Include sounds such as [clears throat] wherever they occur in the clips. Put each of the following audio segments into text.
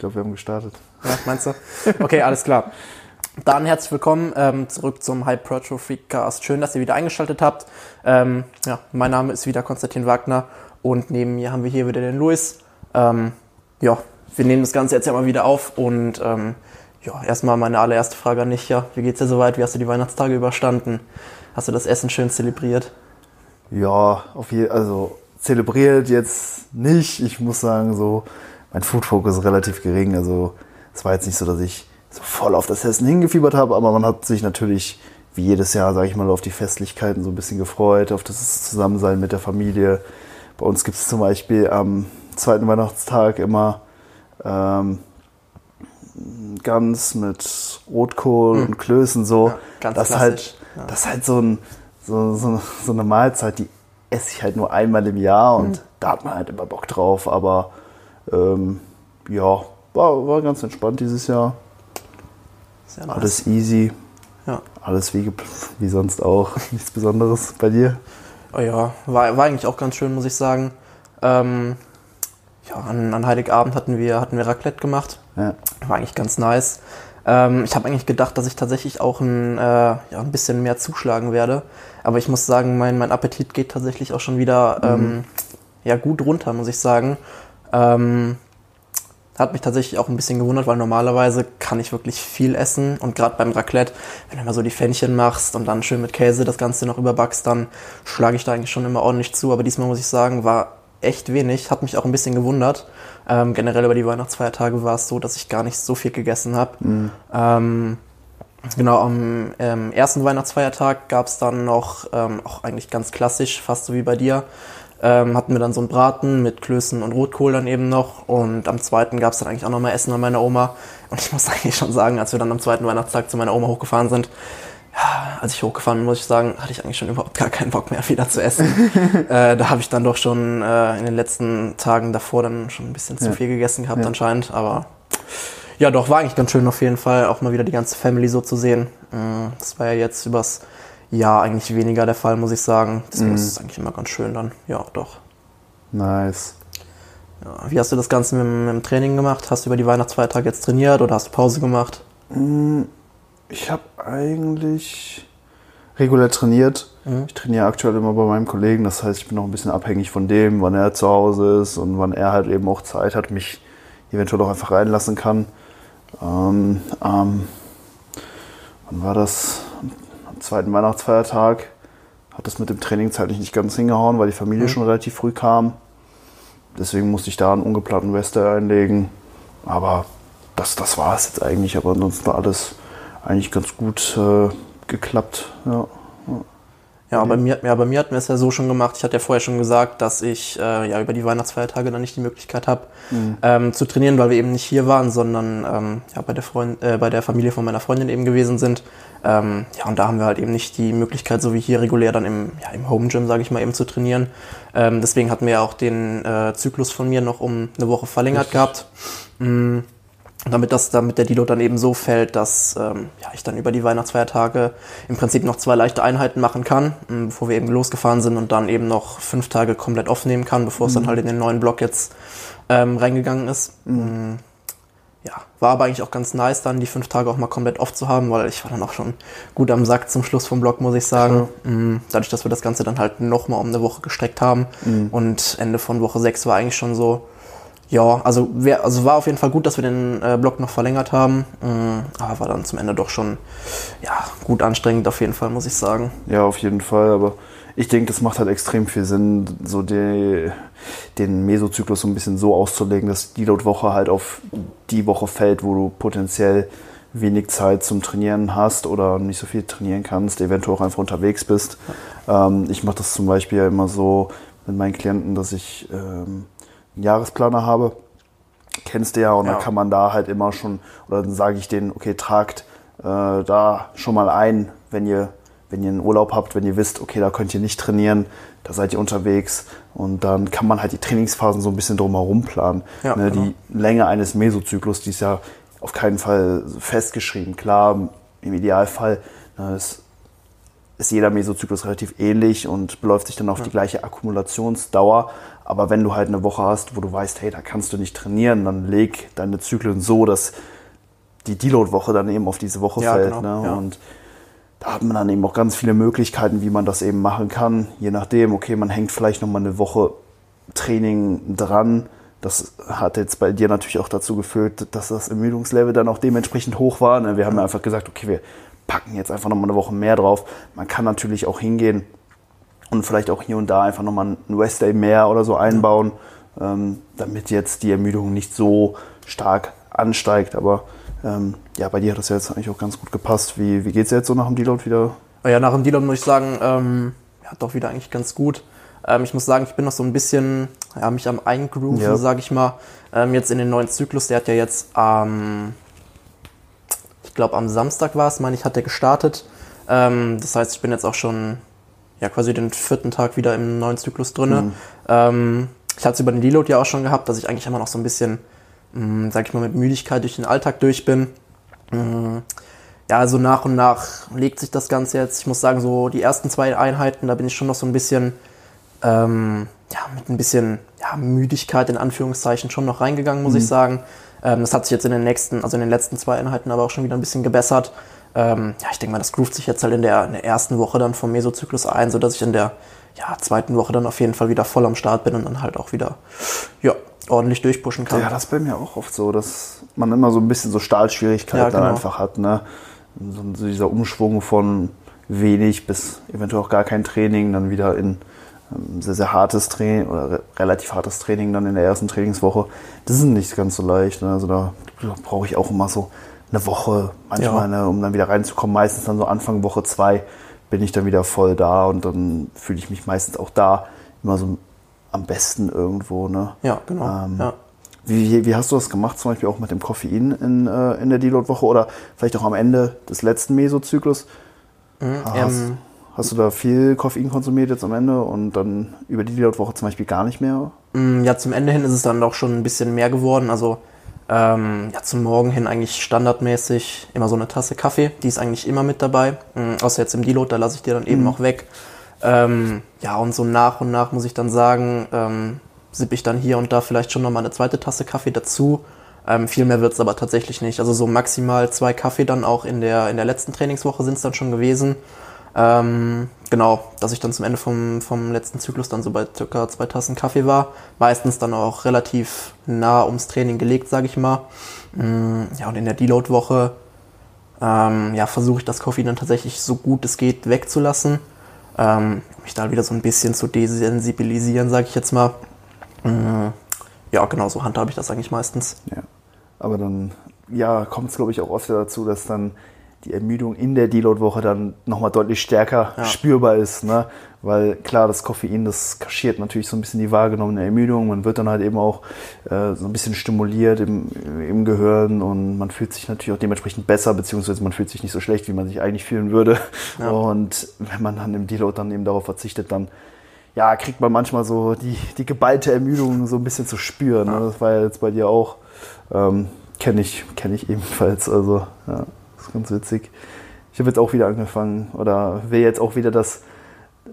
glaube, wir haben gestartet. Ja, meinst du? Okay, alles klar. Dann herzlich willkommen ähm, zurück zum Hypertrophy Cast. Schön, dass ihr wieder eingeschaltet habt. Ähm, ja, mein Name ist wieder Konstantin Wagner und neben mir haben wir hier wieder den Luis. Ähm, ja, wir nehmen das Ganze jetzt ja mal wieder auf und ähm, ja, erstmal meine allererste Frage an dich. Ja, wie geht's dir soweit? Wie hast du die Weihnachtstage überstanden? Hast du das Essen schön zelebriert? Ja, auf jeden also zelebriert jetzt nicht. Ich muss sagen, so mein Food-Focus ist relativ gering. Also es war jetzt nicht so, dass ich so voll auf das Essen hingefiebert habe, aber man hat sich natürlich wie jedes Jahr, sage ich mal, auf die Festlichkeiten so ein bisschen gefreut, auf das Zusammensein mit der Familie. Bei uns gibt es zum Beispiel am zweiten Weihnachtstag immer ähm, Gans mit Rotkohl mhm. und Klößen so. Ja, ganz das, halt, ja. das ist halt so, ein, so, so, so, eine Mahlzeit, die esse ich halt nur einmal im Jahr und mhm. da hat man halt immer Bock drauf. Aber ähm, ja, war, war ganz entspannt dieses Jahr. Nice. Alles easy. Ja. Alles wie, wie sonst auch. [laughs] Nichts Besonderes bei dir? Oh ja, war, war eigentlich auch ganz schön, muss ich sagen. Ähm, ja, an, an Heiligabend hatten wir, hatten wir Raclette gemacht. Ja. War eigentlich ganz nice. Ähm, ich habe eigentlich gedacht, dass ich tatsächlich auch ein, äh, ja, ein bisschen mehr zuschlagen werde. Aber ich muss sagen, mein, mein Appetit geht tatsächlich auch schon wieder mhm. ähm, ja, gut runter, muss ich sagen. Ähm, hat mich tatsächlich auch ein bisschen gewundert, weil normalerweise kann ich wirklich viel essen und gerade beim Raclette, wenn du mal so die Fännchen machst und dann schön mit Käse das Ganze noch überbackst, dann schlage ich da eigentlich schon immer ordentlich zu. Aber diesmal muss ich sagen, war echt wenig, hat mich auch ein bisschen gewundert. Ähm, generell über die Weihnachtsfeiertage war es so, dass ich gar nicht so viel gegessen habe. Mhm. Ähm, genau, am ähm, ersten Weihnachtsfeiertag gab es dann noch, ähm, auch eigentlich ganz klassisch, fast so wie bei dir, ähm, hatten wir dann so einen Braten mit Klößen und Rotkohl dann eben noch. Und am zweiten gab es dann eigentlich auch nochmal Essen an meiner Oma. Und ich muss [laughs] eigentlich schon sagen, als wir dann am zweiten Weihnachtstag zu meiner Oma hochgefahren sind, ja, als ich hochgefahren bin, muss ich sagen, hatte ich eigentlich schon überhaupt gar keinen Bock mehr, [laughs] wieder zu essen. [laughs] äh, da habe ich dann doch schon äh, in den letzten Tagen davor dann schon ein bisschen zu ja. viel gegessen gehabt ja. anscheinend. Aber ja, doch, war eigentlich ganz schön auf jeden Fall, auch mal wieder die ganze Family so zu sehen. Äh, das war ja jetzt übers ja, eigentlich weniger der Fall, muss ich sagen. Deswegen mm. ist es eigentlich immer ganz schön dann. Ja, doch. Nice. Ja, wie hast du das Ganze mit, mit, dem Training gemacht? Hast du über die Weihnachtsfeiertage jetzt trainiert oder hast du Pause gemacht? Mm, ich habe eigentlich regulär trainiert. Mhm. Ich trainiere aktuell immer bei meinem Kollegen. Das heißt, ich bin noch ein bisschen abhängig von dem, wann er zu Hause ist und wann er halt eben auch Zeit hat, mich eventuell auch einfach reinlassen kann. Ähm, ähm, wann war das? Zweiten Weihnachtsfeiertag hat das mit dem Training zeitlich nicht ganz hingehauen, weil die Familie mhm. schon relativ früh kam. Deswegen musste ich da einen ungeplanten Wester einlegen. Aber das, das war es jetzt eigentlich. Aber ansonsten war alles eigentlich ganz gut äh, geklappt. Ja. Ja, bei mir, ja, bei mir hatten wir es ja so schon gemacht. Ich hatte ja vorher schon gesagt, dass ich äh, ja über die Weihnachtsfeiertage dann nicht die Möglichkeit habe, mhm. ähm, zu trainieren, weil wir eben nicht hier waren, sondern ähm, ja, bei, der Freund, äh, bei der Familie von meiner Freundin eben gewesen sind. Ähm, ja, und da haben wir halt eben nicht die Möglichkeit, so wie hier regulär dann im, ja, im Home Gym, sage ich mal, eben zu trainieren. Ähm, deswegen hatten wir ja auch den äh, Zyklus von mir noch um eine Woche verlängert Richtig. gehabt. Mhm damit das, damit der Deload dann eben so fällt, dass ähm, ja, ich dann über die Weihnachtsfeiertage im Prinzip noch zwei leichte Einheiten machen kann, ähm, bevor wir eben losgefahren sind und dann eben noch fünf Tage komplett aufnehmen kann, bevor mhm. es dann mhm. halt in den neuen Block jetzt ähm, reingegangen ist. Mhm. Ja, war aber eigentlich auch ganz nice, dann die fünf Tage auch mal komplett off zu haben, weil ich war dann auch schon gut am Sack zum Schluss vom Block, muss ich sagen. Mhm. Dadurch, dass wir das Ganze dann halt nochmal um eine Woche gestreckt haben mhm. und Ende von Woche sechs war eigentlich schon so, ja, also, wär, also war auf jeden Fall gut, dass wir den äh, Block noch verlängert haben. Mhm, aber war dann zum Ende doch schon ja, gut anstrengend, auf jeden Fall, muss ich sagen. Ja, auf jeden Fall. Aber ich denke, das macht halt extrem viel Sinn, so die, den Mesozyklus so ein bisschen so auszulegen, dass die Load-Woche halt auf die Woche fällt, wo du potenziell wenig Zeit zum Trainieren hast oder nicht so viel trainieren kannst, eventuell auch einfach unterwegs bist. Ja. Ähm, ich mache das zum Beispiel ja immer so mit meinen Klienten, dass ich ähm, einen Jahresplaner habe, kennst du ja, und ja. dann kann man da halt immer schon, oder dann sage ich denen, okay, tragt äh, da schon mal ein, wenn ihr, wenn ihr einen Urlaub habt, wenn ihr wisst, okay, da könnt ihr nicht trainieren, da seid ihr unterwegs und dann kann man halt die Trainingsphasen so ein bisschen drumherum planen. Ja, ne, genau. Die Länge eines Mesozyklus, die ist ja auf keinen Fall festgeschrieben. Klar, im Idealfall ne, ist ist jeder Mesozyklus relativ ähnlich und beläuft sich dann auf ja. die gleiche Akkumulationsdauer. Aber wenn du halt eine Woche hast, wo du weißt, hey, da kannst du nicht trainieren, dann leg deine Zyklen so, dass die Deload-Woche dann eben auf diese Woche ja, fällt. Genau, ne? Und da hat man dann eben auch ganz viele Möglichkeiten, wie man das eben machen kann. Je nachdem, okay, man hängt vielleicht nochmal eine Woche Training dran. Das hat jetzt bei dir natürlich auch dazu geführt, dass das Ermüdungslevel dann auch dementsprechend hoch war. Ne? Wir haben ja einfach gesagt, okay, wir packen jetzt einfach nochmal eine Woche mehr drauf. Man kann natürlich auch hingehen und vielleicht auch hier und da einfach nochmal einen West Day mehr oder so einbauen, ähm, damit jetzt die Ermüdung nicht so stark ansteigt. Aber ähm, ja, bei dir hat das ja jetzt eigentlich auch ganz gut gepasst. Wie, wie geht es jetzt so nach dem Deload wieder? Ja, nach dem Deload muss ich sagen, ähm, ja, doch wieder eigentlich ganz gut. Ähm, ich muss sagen, ich bin noch so ein bisschen, ja, mich am Eingrooven, ja. sage ich mal. Ähm, jetzt in den neuen Zyklus, der hat ja jetzt am, ich glaube am Samstag war es, meine ich, hat der gestartet. Ähm, das heißt, ich bin jetzt auch schon ja quasi den vierten Tag wieder im neuen Zyklus drin. Mhm. Ähm, ich hatte es über den Deload ja auch schon gehabt, dass ich eigentlich immer noch so ein bisschen, mh, mm, sag ich mal, mit Müdigkeit durch den Alltag durch bin. Mhm. Ja, also nach und nach legt sich das Ganze jetzt. Ich muss sagen, so die ersten zwei Einheiten, da bin ich schon noch so ein bisschen, ähm, ja, mit ein bisschen ja, Müdigkeit in Anführungszeichen schon noch reingegangen, muss mhm. ich sagen. Ähm, das hat sich jetzt in den nächsten, also in den letzten zwei Einheiten aber auch schon wieder ein bisschen gebessert. Ähm, ja, ich denke mal, das groovt sich jetzt halt in der, in der ersten Woche dann vom Mesozyklus ein, sodass ich in der ja, zweiten Woche dann auf jeden Fall wieder voll am Start bin und dann halt auch wieder ja, ordentlich durchpushen kann. Ja, das ist bei mir auch oft so, dass man immer so ein bisschen so Stahlschwierigkeiten ja, genau. dann einfach hat. Ne? So dieser Umschwung von wenig bis eventuell auch gar kein Training, dann wieder in ähm, sehr, sehr hartes Training oder re relativ hartes Training dann in der ersten Trainingswoche. Das ist nicht ganz so leicht. Ne? Also da brauche ich auch immer so eine Woche, manchmal, ja. ne, um dann wieder reinzukommen. Meistens dann so Anfang Woche zwei bin ich dann wieder voll da und dann fühle ich mich meistens auch da immer so am besten irgendwo. Ne? Ja, genau. Ähm, ja. Wie, wie, hast du das gemacht, zum Beispiel auch mit dem Koffein in, äh, in der Deload-Woche oder vielleicht auch am Ende des letzten Mesozyklus? Mhm, hast, ähm, hast, du da viel Koffein konsumiert jetzt am Ende und dann über die Deload-Woche zum Beispiel gar nicht mehr? Mm, ja, zum Ende hin ist es dann doch schon ein bisschen mehr geworden. Also ähm, ja, zum Morgen hin eigentlich standardmäßig immer so eine Tasse Kaffee. Die ist eigentlich immer mit dabei. Ähm, außer jetzt im Deload, da lasse ich die dann eben mhm. noch weg. Ähm, ja, und so nach und nach muss ich dann sagen, ähm, sippe ich dann hier und da vielleicht schon nochmal eine zweite Tasse Kaffee dazu. Ähm, viel mehr wird es aber tatsächlich nicht. Also so maximal zwei Kaffee dann auch in der, in der letzten Trainingswoche sind es dann schon gewesen. Ähm, genau, dass ich dann zum Ende vom, vom letzten Zyklus dann so bei circa zwei Tassen Kaffee war. Meistens dann auch relativ nah ums Training gelegt, sage ich mal. Mm, ja, und in der Deload-Woche ähm, ja, versuche ich das Koffein dann tatsächlich so gut es geht wegzulassen. Ähm, mich da wieder so ein bisschen zu desensibilisieren, sage ich jetzt mal. Mm, ja, genau, so handhabe ich das eigentlich meistens. Ja, aber dann ja, kommt es, glaube ich, auch oft dazu, dass dann die Ermüdung in der Deload-Woche dann nochmal deutlich stärker ja. spürbar ist. Ne? Weil klar, das Koffein, das kaschiert natürlich so ein bisschen die wahrgenommene Ermüdung. Man wird dann halt eben auch äh, so ein bisschen stimuliert im, im Gehirn und man fühlt sich natürlich auch dementsprechend besser, beziehungsweise man fühlt sich nicht so schlecht, wie man sich eigentlich fühlen würde. Ja. Und wenn man dann im Deload dann eben darauf verzichtet, dann ja, kriegt man manchmal so die, die geballte Ermüdung so ein bisschen zu spüren. Ne? Das war ja jetzt bei dir auch. Ähm, Kenne ich, kenn ich ebenfalls. Also, ja ist ganz witzig. Ich habe jetzt auch wieder angefangen oder will jetzt auch wieder das,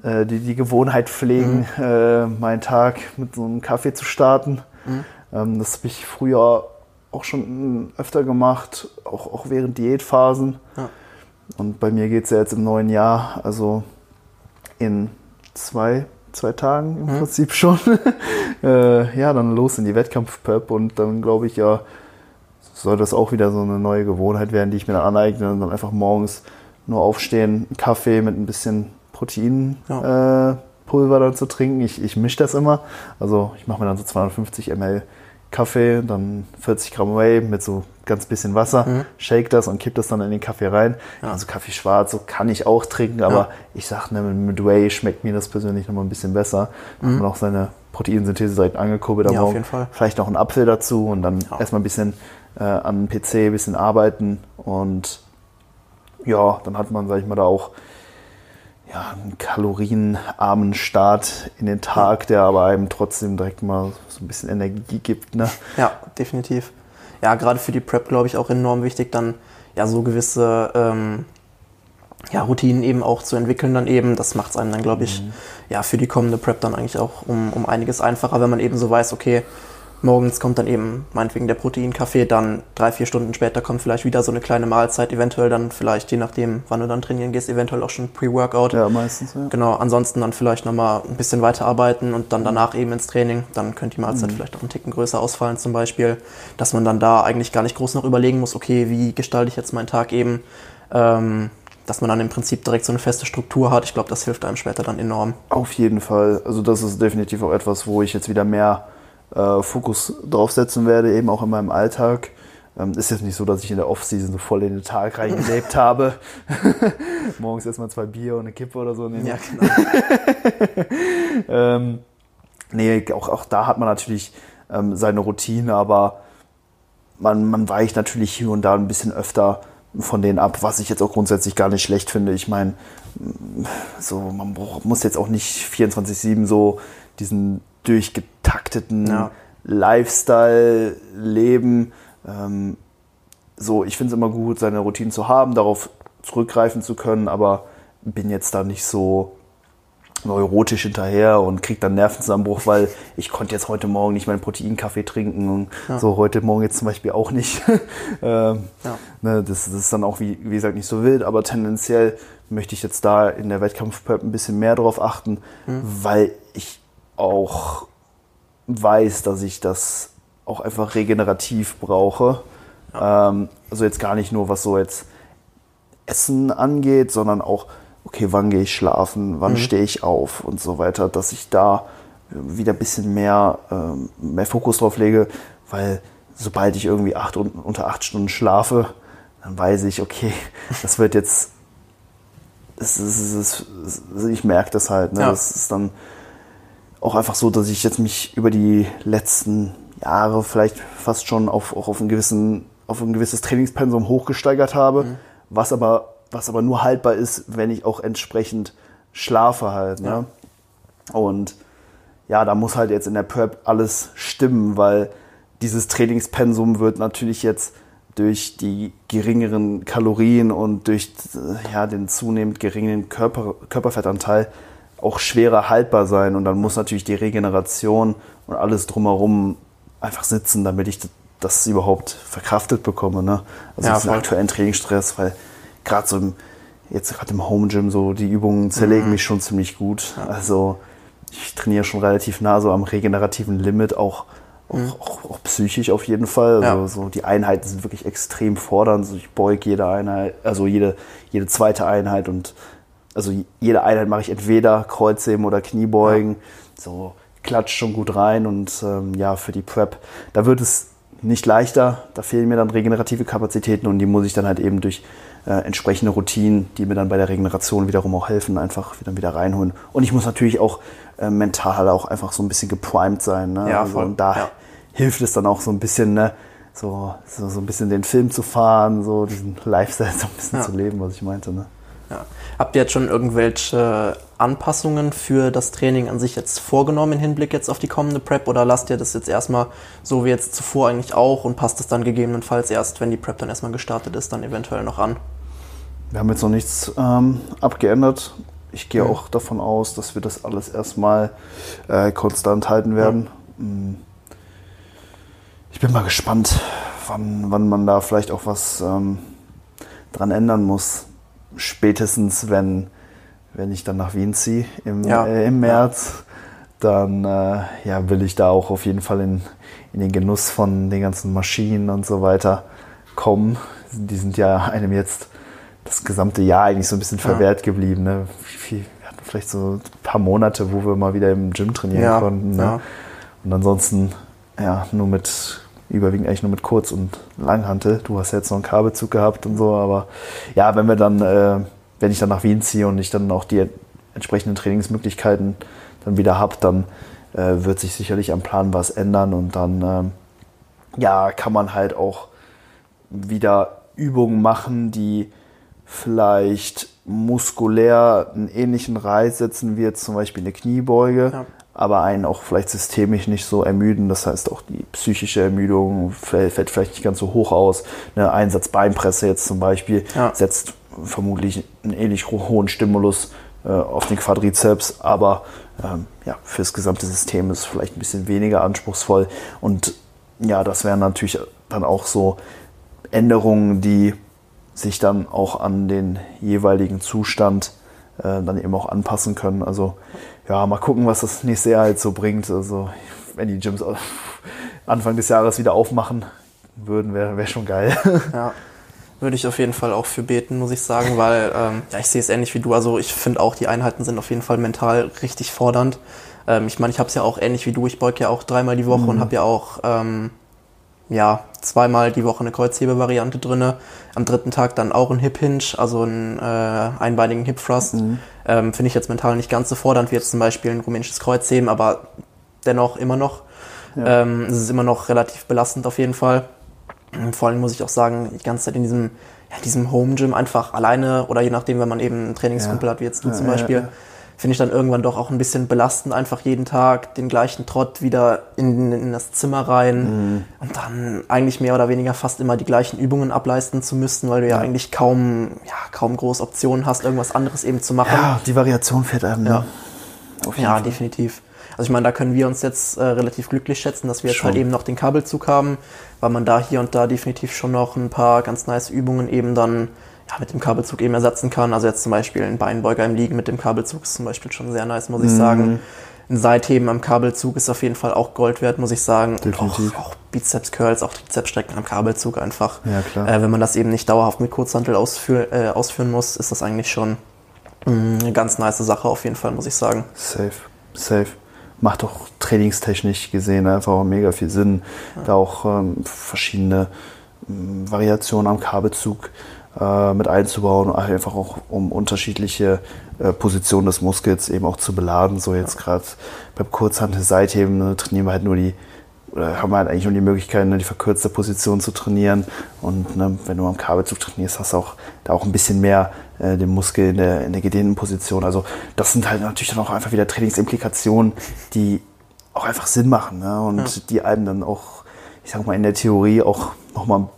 äh, die, die Gewohnheit pflegen, mhm. äh, meinen Tag mit so einem Kaffee zu starten. Mhm. Ähm, das habe ich früher auch schon öfter gemacht, auch, auch während Diätphasen. Ja. Und bei mir geht es ja jetzt im neuen Jahr, also in zwei, zwei Tagen im mhm. Prinzip schon. [laughs] äh, ja, dann los in die Wettkampf-Pep und dann glaube ich ja, soll das auch wieder so eine neue Gewohnheit werden, die ich mir dann aneigne und dann einfach morgens nur aufstehen, einen Kaffee mit ein bisschen Proteinpulver ja. äh, dann zu trinken. Ich, ich mische das immer. Also ich mache mir dann so 250 ml Kaffee, dann 40 Gramm Whey mit so ganz bisschen Wasser, mhm. shake das und kipp das dann in den Kaffee rein. Ja. Also Kaffee schwarz, so kann ich auch trinken, aber ja. ich sag, ne, mit Whey schmeckt mir das persönlich nochmal ein bisschen besser. Mhm. Hat man auch seine Proteinsynthese direkt angekurbelt am ja, Morgen. Vielleicht noch einen Apfel dazu und dann ja. erstmal ein bisschen äh, an PC ein bisschen arbeiten und ja, dann hat man, sag ich mal, da auch ja, einen kalorienarmen Start in den Tag, der aber einem trotzdem direkt mal so ein bisschen Energie gibt. Ne? Ja, definitiv. Ja, gerade für die Prep, glaube ich, auch enorm wichtig, dann ja so gewisse ähm, ja, Routinen eben auch zu entwickeln dann eben. Das macht es einem dann, glaube ich, mhm. ja, für die kommende Prep dann eigentlich auch um, um einiges einfacher, wenn man eben so weiß, okay, morgens kommt dann eben meinetwegen der Proteinkaffee, dann drei, vier Stunden später kommt vielleicht wieder so eine kleine Mahlzeit, eventuell dann vielleicht, je nachdem, wann du dann trainieren gehst, eventuell auch schon Pre-Workout. Ja, meistens, ja. Genau, ansonsten dann vielleicht nochmal ein bisschen weiterarbeiten und dann danach eben ins Training. Dann könnte die Mahlzeit mhm. vielleicht auch einen Ticken größer ausfallen zum Beispiel, dass man dann da eigentlich gar nicht groß noch überlegen muss, okay, wie gestalte ich jetzt meinen Tag eben, ähm, dass man dann im Prinzip direkt so eine feste Struktur hat. Ich glaube, das hilft einem später dann enorm. Auf jeden Fall. Also das ist definitiv auch etwas, wo ich jetzt wieder mehr äh, Fokus draufsetzen werde, eben auch in meinem Alltag. Ähm, ist jetzt nicht so, dass ich in der Offseason so voll in den Tag reingelebt [laughs] habe. [laughs] Morgens erstmal zwei Bier und eine Kippe oder so. Nee, ja, genau. [laughs] ähm, nee, auch, auch da hat man natürlich ähm, seine Routine, aber man, man weicht natürlich hier und da ein bisschen öfter von denen ab, was ich jetzt auch grundsätzlich gar nicht schlecht finde. Ich meine, so, man muss jetzt auch nicht 24-7 so diesen durchgetakteten ja. Lifestyle leben. Ähm, so, ich finde es immer gut, seine Routine zu haben, darauf zurückgreifen zu können, aber bin jetzt da nicht so neurotisch hinterher und kriege dann Nervenzusammenbruch, weil ich konnte jetzt heute Morgen nicht meinen Proteinkaffee trinken und ja. so heute Morgen jetzt zum Beispiel auch nicht. [laughs] ähm, ja. ne, das, das, ist dann auch, wie, wie gesagt, nicht so wild, aber tendenziell möchte ich jetzt da in der Wettkampfprep ein bisschen mehr drauf achten, mhm. weil ich auch weiß, dass ich das auch einfach regenerativ brauche. Ja. Ähm, also jetzt gar nicht nur, was so jetzt Essen angeht, sondern auch, okay, wann gehe ich schlafen, wann mhm. stehe ich auf und so weiter, dass ich da wieder ein bisschen mehr, ähm, mehr Fokus drauf lege, weil sobald ich irgendwie acht, unter acht Stunden schlafe, dann weiß ich, okay, [laughs] das wird jetzt, ist, das ist, ich merke das halt, ne? Ja. das ist dann auch einfach so, dass ich jetzt mich über die letzten Jahre vielleicht fast schon auf, auch auf, einen gewissen, auf ein gewisses Trainingspensum hochgesteigert habe, mhm. was, aber, was aber nur haltbar ist, wenn ich auch entsprechend schlafe halt. Ne? Ja. Und ja, da muss halt jetzt in der Prep alles stimmen, weil dieses Trainingspensum wird natürlich jetzt durch die geringeren Kalorien und durch ja, den zunehmend geringen Körper, Körperfettanteil auch schwerer haltbar sein und dann muss natürlich die Regeneration und alles drumherum einfach sitzen, damit ich das überhaupt verkraftet bekomme. Ne? Also ja, diesen aktuellen Trainingsstress, weil gerade so im, jetzt gerade im Home Gym so die Übungen zerlegen mhm. mich schon ziemlich gut. Also ich trainiere schon relativ nah so am regenerativen Limit, auch, mhm. auch, auch, psychisch auf jeden Fall. Also ja. so die Einheiten sind wirklich extrem fordernd. Also ich beuge jede Einheit, also jede, jede zweite Einheit und also jede Einheit mache ich entweder Kreuzheben oder Kniebeugen. Ja. So klatscht schon gut rein und ähm, ja, für die Prep, da wird es nicht leichter. Da fehlen mir dann regenerative Kapazitäten und die muss ich dann halt eben durch äh, entsprechende Routinen, die mir dann bei der Regeneration wiederum auch helfen, einfach dann wieder reinholen. Und ich muss natürlich auch äh, mental auch einfach so ein bisschen geprimed sein. Ne? Ja, also. Und da ja. hilft es dann auch so ein bisschen, ne? so, so, so ein bisschen den Film zu fahren, so diesen Lifestyle so ein bisschen ja. zu leben, was ich meinte. Ne? Ja. Habt ihr jetzt schon irgendwelche Anpassungen für das Training an sich jetzt vorgenommen im Hinblick jetzt auf die kommende Prep oder lasst ihr das jetzt erstmal so wie jetzt zuvor eigentlich auch und passt es dann gegebenenfalls erst, wenn die Prep dann erstmal gestartet ist, dann eventuell noch an? Wir haben jetzt noch nichts ähm, abgeändert. Ich gehe mhm. auch davon aus, dass wir das alles erstmal äh, konstant halten werden. Mhm. Ich bin mal gespannt, wann, wann man da vielleicht auch was ähm, dran ändern muss spätestens, wenn, wenn ich dann nach Wien ziehe im, ja. äh, im März, dann äh, ja, will ich da auch auf jeden Fall in, in den Genuss von den ganzen Maschinen und so weiter kommen. Die sind ja [laughs] einem jetzt das gesamte Jahr eigentlich so ein bisschen verwehrt ja. geblieben. Ne? Wir hatten vielleicht so ein paar Monate, wo wir mal wieder im Gym trainieren ja. konnten. Ne? Und ansonsten ja nur mit überwiegend eigentlich nur mit Kurz- und Langhantel. Du hast ja jetzt noch einen Kabelzug gehabt und so, aber ja, wenn wir dann, äh, wenn ich dann nach Wien ziehe und ich dann auch die entsprechenden Trainingsmöglichkeiten dann wieder habe, dann äh, wird sich sicherlich am Plan was ändern und dann äh, ja, kann man halt auch wieder Übungen machen, die vielleicht muskulär einen ähnlichen Reiz setzen wie jetzt zum Beispiel eine Kniebeuge. Ja aber einen auch vielleicht systemisch nicht so ermüden. Das heißt, auch die psychische Ermüdung fällt, vielleicht nicht ganz so hoch aus. Eine Einsatz Beinpresse jetzt zum Beispiel ja. setzt vermutlich einen ähnlich hohen Stimulus äh, auf den Quadrizeps, aber ähm, ja, fürs gesamte System ist es vielleicht ein bisschen weniger anspruchsvoll. Und ja, das wären natürlich dann auch so Änderungen, die sich dann auch an den jeweiligen Zustand äh, dann eben auch anpassen können. Also ja, mal gucken, was das nächste Jahr halt so bringt. Also wenn die Gyms [laughs] Anfang des Jahres wieder aufmachen würden, wäre wär schon geil. [laughs] Ja, würde ich auf jeden Fall auch für beten, muss ich sagen, weil ähm, ja, ich sehe es ähnlich wie du. Also ich finde auch, die Einheiten sind auf jeden Fall mental richtig fordernd. Ähm, ich meine, ich habe es ja auch ähnlich wie du. Ich beug ja auch dreimal die Woche mhm. und habe ja auch ähm, ja, zweimal die Woche eine Kreuzhebe-Variante drin. Am dritten Tag dann auch ein Hip Hinge, also einen äh, einbeinigen Hip Thrust. Mhm. Ähm, Finde ich jetzt mental nicht ganz so fordernd wie jetzt zum Beispiel ein rumänisches Kreuzheben, aber dennoch immer noch. Ja. Ähm, es ist immer noch relativ belastend auf jeden Fall. Vor allem muss ich auch sagen, die ganze Zeit in diesem, ja, diesem Home Gym einfach alleine oder je nachdem, wenn man eben einen Trainingskumpel ja. hat, wie jetzt du zum Beispiel, finde ich dann irgendwann doch auch ein bisschen belastend, einfach jeden Tag den gleichen Trott wieder in, in das Zimmer rein mhm. und dann eigentlich mehr oder weniger fast immer die gleichen Übungen ableisten zu müssen, weil du ja, eigentlich kaum, ja, kaum groß Optionen hast, irgendwas anderes eben zu machen. Ja, die Variation fährt einem. Ne? Ja, ja Fall. definitiv. Also ich meine, da können wir uns jetzt äh, relativ glücklich schätzen, dass wir jetzt schon. halt eben noch den Kabelzug haben, weil man da hier und da definitiv schon noch ein paar ganz nice Übungen eben dann ja, mit dem Kabelzug eben ersetzen kann. Also jetzt zum Beispiel ein Beinbeuger im Liegen mit dem Kabelzug ist zum Beispiel schon sehr nice, muss ich mhm. sagen. Ein Seitheben am Kabelzug ist auf jeden Fall auch Gold wert, muss ich sagen. Definitiv. Auch, auch Bizeps Curls, auch Trizepsstrecken am Kabelzug einfach. Ja, klar. Äh, wenn man das eben nicht dauerhaft mit Kurzhantel ausführ, äh, ausführen muss, ist das eigentlich schon mh, mm, eine ganz nice Sache auf jeden Fall, muss ich sagen. Safe, safe macht auch trainingstechnisch gesehen einfach mega viel Sinn, ja. da auch ähm, verschiedene ähm, Variationen am Kabelzug äh, mit einzubauen, einfach auch um unterschiedliche äh, Positionen des Muskels eben auch zu beladen. So jetzt gerade beim Kurzhantel-Seitheben ne, trainieren wir halt nur die oder haben wir halt eigentlich nur die Möglichkeit, ne, die verkürzte Position zu trainieren. Und ne, wenn du am Kabelzug trainierst, hast du auch da auch ein bisschen mehr äh, den Muskel in der, in der gedehnten Position. Also das sind halt natürlich dann auch einfach wieder Trainingsimplikationen, die auch einfach Sinn machen ne? und ja. die einem dann auch, ich sag mal, in der Theorie auch nochmal ein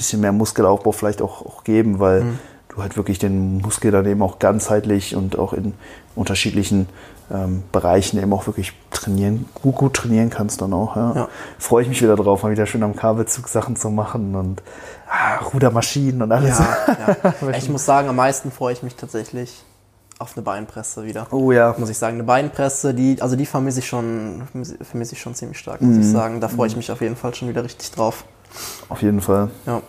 bisschen mehr Muskelaufbau vielleicht auch, auch geben, weil mhm. du halt wirklich den Muskel dann eben auch ganzheitlich und auch in unterschiedlichen ähm, Bereichen eben auch wirklich trainieren, gut, gut trainieren kannst dann auch. Ja. ja. Freue ich mich wieder drauf, mal wieder schön am Kabelzug Sachen zu machen und ah, Rudermaschinen und alles. Ja, [laughs] ich muss sagen, am meisten freue ich mich tatsächlich auf eine Beinpresse wieder. Oh ja. Muss ich sagen. Eine Beinpresse, die, also die vermisse ich schon, vermisse ich schon ziemlich stark, muss mm. ich mhm. sagen. Da freue ich mhm. mich auf jeden Fall schon wieder richtig drauf. Auf jeden Fall. Ja